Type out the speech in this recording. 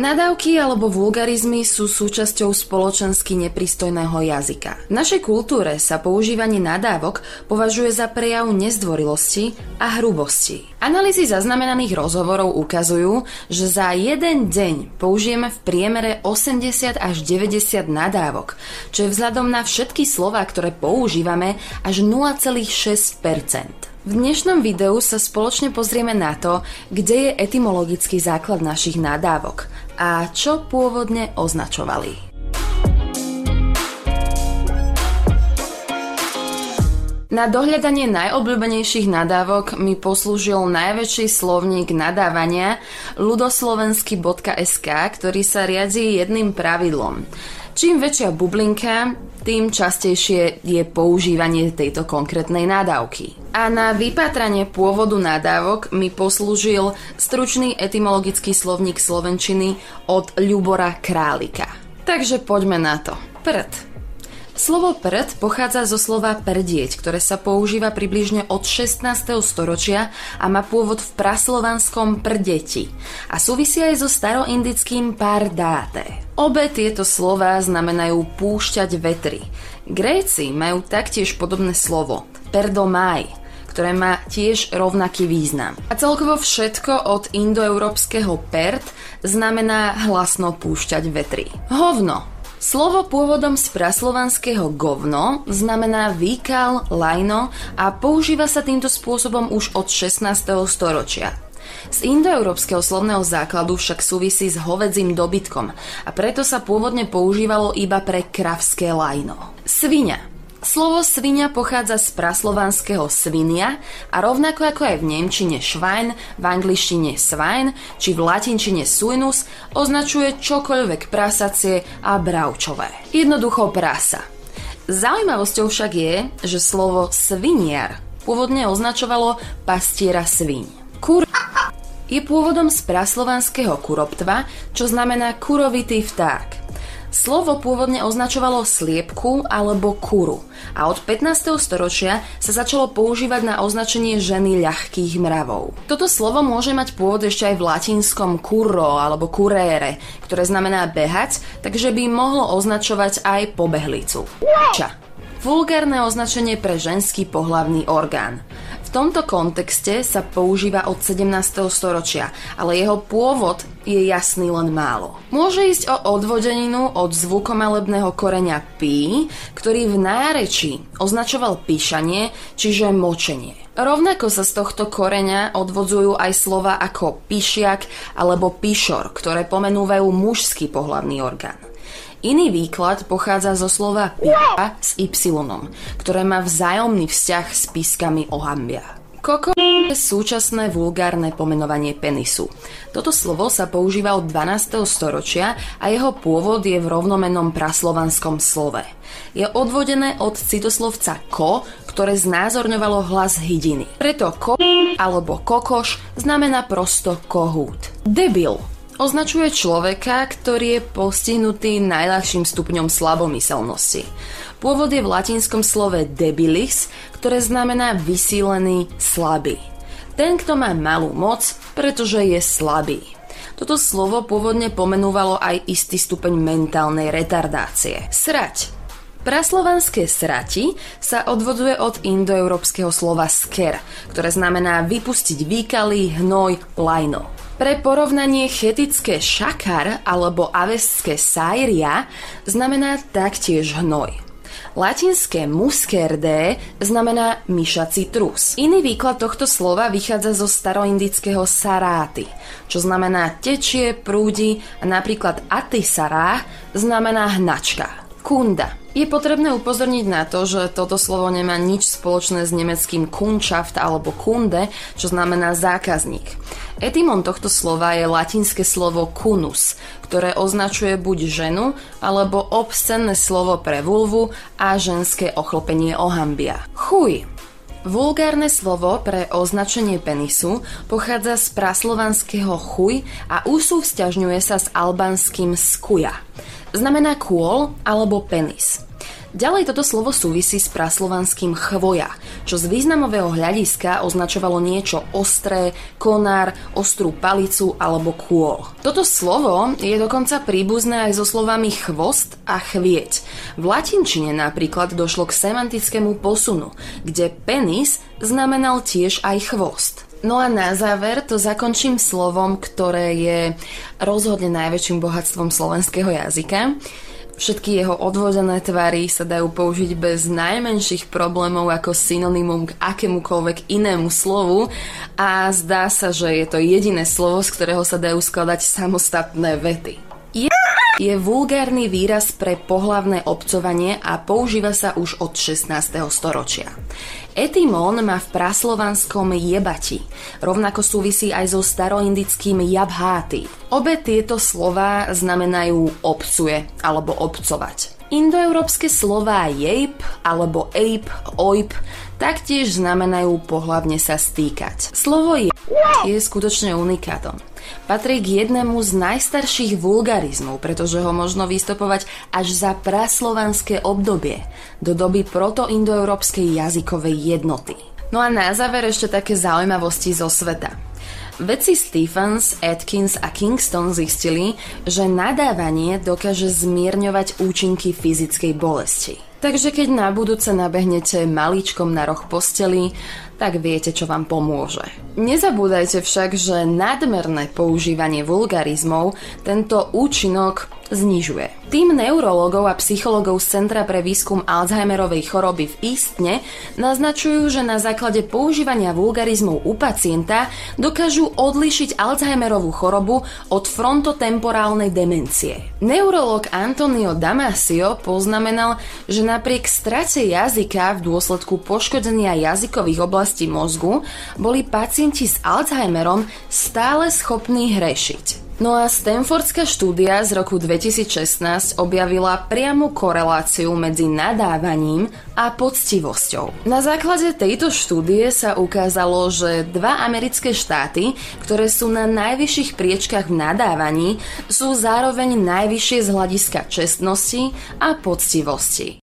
Nadávky alebo vulgarizmy sú súčasťou spoločensky nepristojného jazyka. V našej kultúre sa používanie nadávok považuje za prejav nezdvorilosti a hrubosti. Analýzy zaznamenaných rozhovorov ukazujú, že za jeden deň použijeme v priemere 80 až 90 nadávok, čo je vzhľadom na všetky slova, ktoré používame, až 0,6% v dnešnom videu sa spoločne pozrieme na to, kde je etymologický základ našich nadávok a čo pôvodne označovali. Na dohľadanie najobľúbenejších nadávok mi poslúžil najväčší slovník nadávania ludoslovenský.sk, ktorý sa riadí jedným pravidlom. Čím väčšia bublinka, tým častejšie je používanie tejto konkrétnej nadávky. A na vypátranie pôvodu nadávok mi poslúžil stručný etymologický slovník slovenčiny od Ľubora Králika. Takže poďme na to. Prd. Slovo prd pochádza zo slova prdieť, ktoré sa používa približne od 16. storočia a má pôvod v praslovanskom prdeti a súvisia aj so staroindickým pardáte. Obe tieto slova znamenajú púšťať vetry. Gréci majú taktiež podobné slovo perdomaj, ktoré má tiež rovnaký význam. A celkovo všetko od indoeurópskeho perd znamená hlasno púšťať vetry. Hovno Slovo pôvodom z praslovanského govno znamená výkal, lajno a používa sa týmto spôsobom už od 16. storočia. Z indoeurópskeho slovného základu však súvisí s hovedzím dobytkom a preto sa pôvodne používalo iba pre kravské lajno. Svinia Slovo svinia pochádza z praslovanského svinia a rovnako ako aj v nemčine švajn, v angličtine svajn či v latinčine suinus označuje čokoľvek prasacie a bravčové. Jednoducho prasa. Zaujímavosťou však je, že slovo sviniar pôvodne označovalo pastiera sviň. Kur je pôvodom z praslovanského kuroptva, čo znamená kurovitý vták. Slovo pôvodne označovalo sliepku alebo kuru a od 15. storočia sa začalo používať na označenie ženy ľahkých mravov. Toto slovo môže mať pôvod ešte aj v latinskom curro alebo curere, ktoré znamená behať, takže by mohlo označovať aj pobehlicu. Ča. Vulgárne označenie pre ženský pohlavný orgán. V tomto kontexte sa používa od 17. storočia, ale jeho pôvod je jasný len málo. Môže ísť o odvodeninu od zvukomalebného koreňa pí, ktorý v nárečí označoval píšanie, čiže močenie. Rovnako sa z tohto koreňa odvodzujú aj slova ako píšiak alebo píšor, ktoré pomenúvajú mužský pohlavný orgán. Iný výklad pochádza zo slova p***a s y, ktoré má vzájomný vzťah s pískami ohambia. Koko je súčasné vulgárne pomenovanie penisu. Toto slovo sa používa od 12. storočia a jeho pôvod je v rovnomenom praslovanskom slove. Je odvodené od citoslovca ko, ktoré znázorňovalo hlas hydiny. Preto ko alebo kokoš znamená prosto kohút. Debil označuje človeka, ktorý je postihnutý najľahším stupňom slabomyselnosti. Pôvod je v latinskom slove debilis, ktoré znamená vysílený, slabý. Ten, kto má malú moc, pretože je slabý. Toto slovo pôvodne pomenúvalo aj istý stupeň mentálnej retardácie. Srať. Praslovanské srati sa odvoduje od indoeurópskeho slova sker, ktoré znamená vypustiť výkaly, hnoj, lajno. Pre porovnanie chetické šakar alebo avestské sairia znamená taktiež hnoj. Latinské muskerde znamená myšací trus. Iný výklad tohto slova vychádza zo staroindického saráty, čo znamená tečie, prúdi a napríklad atisará znamená hnačka. Kunda. Je potrebné upozorniť na to, že toto slovo nemá nič spoločné s nemeckým Kundschaft alebo Kunde, čo znamená zákazník. Etymon tohto slova je latinské slovo kunus, ktoré označuje buď ženu, alebo obscenné slovo pre vulvu a ženské ochlpenie ohambia. Chuj. Vulgárne slovo pre označenie penisu pochádza z praslovanského chuj a usúvzťažňuje sa s albanským skuja. Znamená kôl alebo penis. Ďalej toto slovo súvisí s praslovanským chvoja, čo z významového hľadiska označovalo niečo ostré, konár, ostrú palicu alebo kôl. Toto slovo je dokonca príbuzné aj so slovami chvost a chvieť. V latinčine napríklad došlo k semantickému posunu, kde penis znamenal tiež aj chvost. No a na záver to zakončím slovom, ktoré je rozhodne najväčším bohatstvom slovenského jazyka. Všetky jeho odvodené tvary sa dajú použiť bez najmenších problémov ako synonymum k akémukoľvek inému slovu a zdá sa, že je to jediné slovo, z ktorého sa dajú skladať samostatné vety. Je vulgárny výraz pre pohlavné obcovanie a používa sa už od 16. storočia. Etymón má v praslovanskom jebati. Rovnako súvisí aj so staroindickým jabháty. Obe tieto slova znamenajú obcuje alebo obcovať. Indoeurópske slová jejp alebo ape, ojp taktiež znamenajú pohlavne sa stýkať. Slovo je je skutočne unikátom. Patrí k jednému z najstarších vulgarizmov, pretože ho možno vystopovať až za praslovanské obdobie, do doby protoindoeurópskej jazykovej jednoty. No a na záver ešte také zaujímavosti zo sveta. Vedci Stephens, Atkins a Kingston zistili, že nadávanie dokáže zmierňovať účinky fyzickej bolesti. Takže keď na budúce nabehnete malíčkom na roh posteli, tak viete, čo vám pomôže. Nezabúdajte však, že nadmerné používanie vulgarizmov tento účinok znižuje. Tým neurologov a psychologov z Centra pre výskum Alzheimerovej choroby v Istne naznačujú, že na základe používania vulgarizmov u pacienta dokážu odlišiť Alzheimerovú chorobu od frontotemporálnej demencie. Neurolog Antonio Damasio poznamenal, že napriek strate jazyka v dôsledku poškodenia jazykových oblastí mozgu boli pacienti s Alzheimerom stále schopní hrešiť. No a Stanfordská štúdia z roku 2016 objavila priamu koreláciu medzi nadávaním a poctivosťou. Na základe tejto štúdie sa ukázalo, že dva americké štáty, ktoré sú na najvyšších priečkach v nadávaní, sú zároveň najvyššie z hľadiska čestnosti a poctivosti.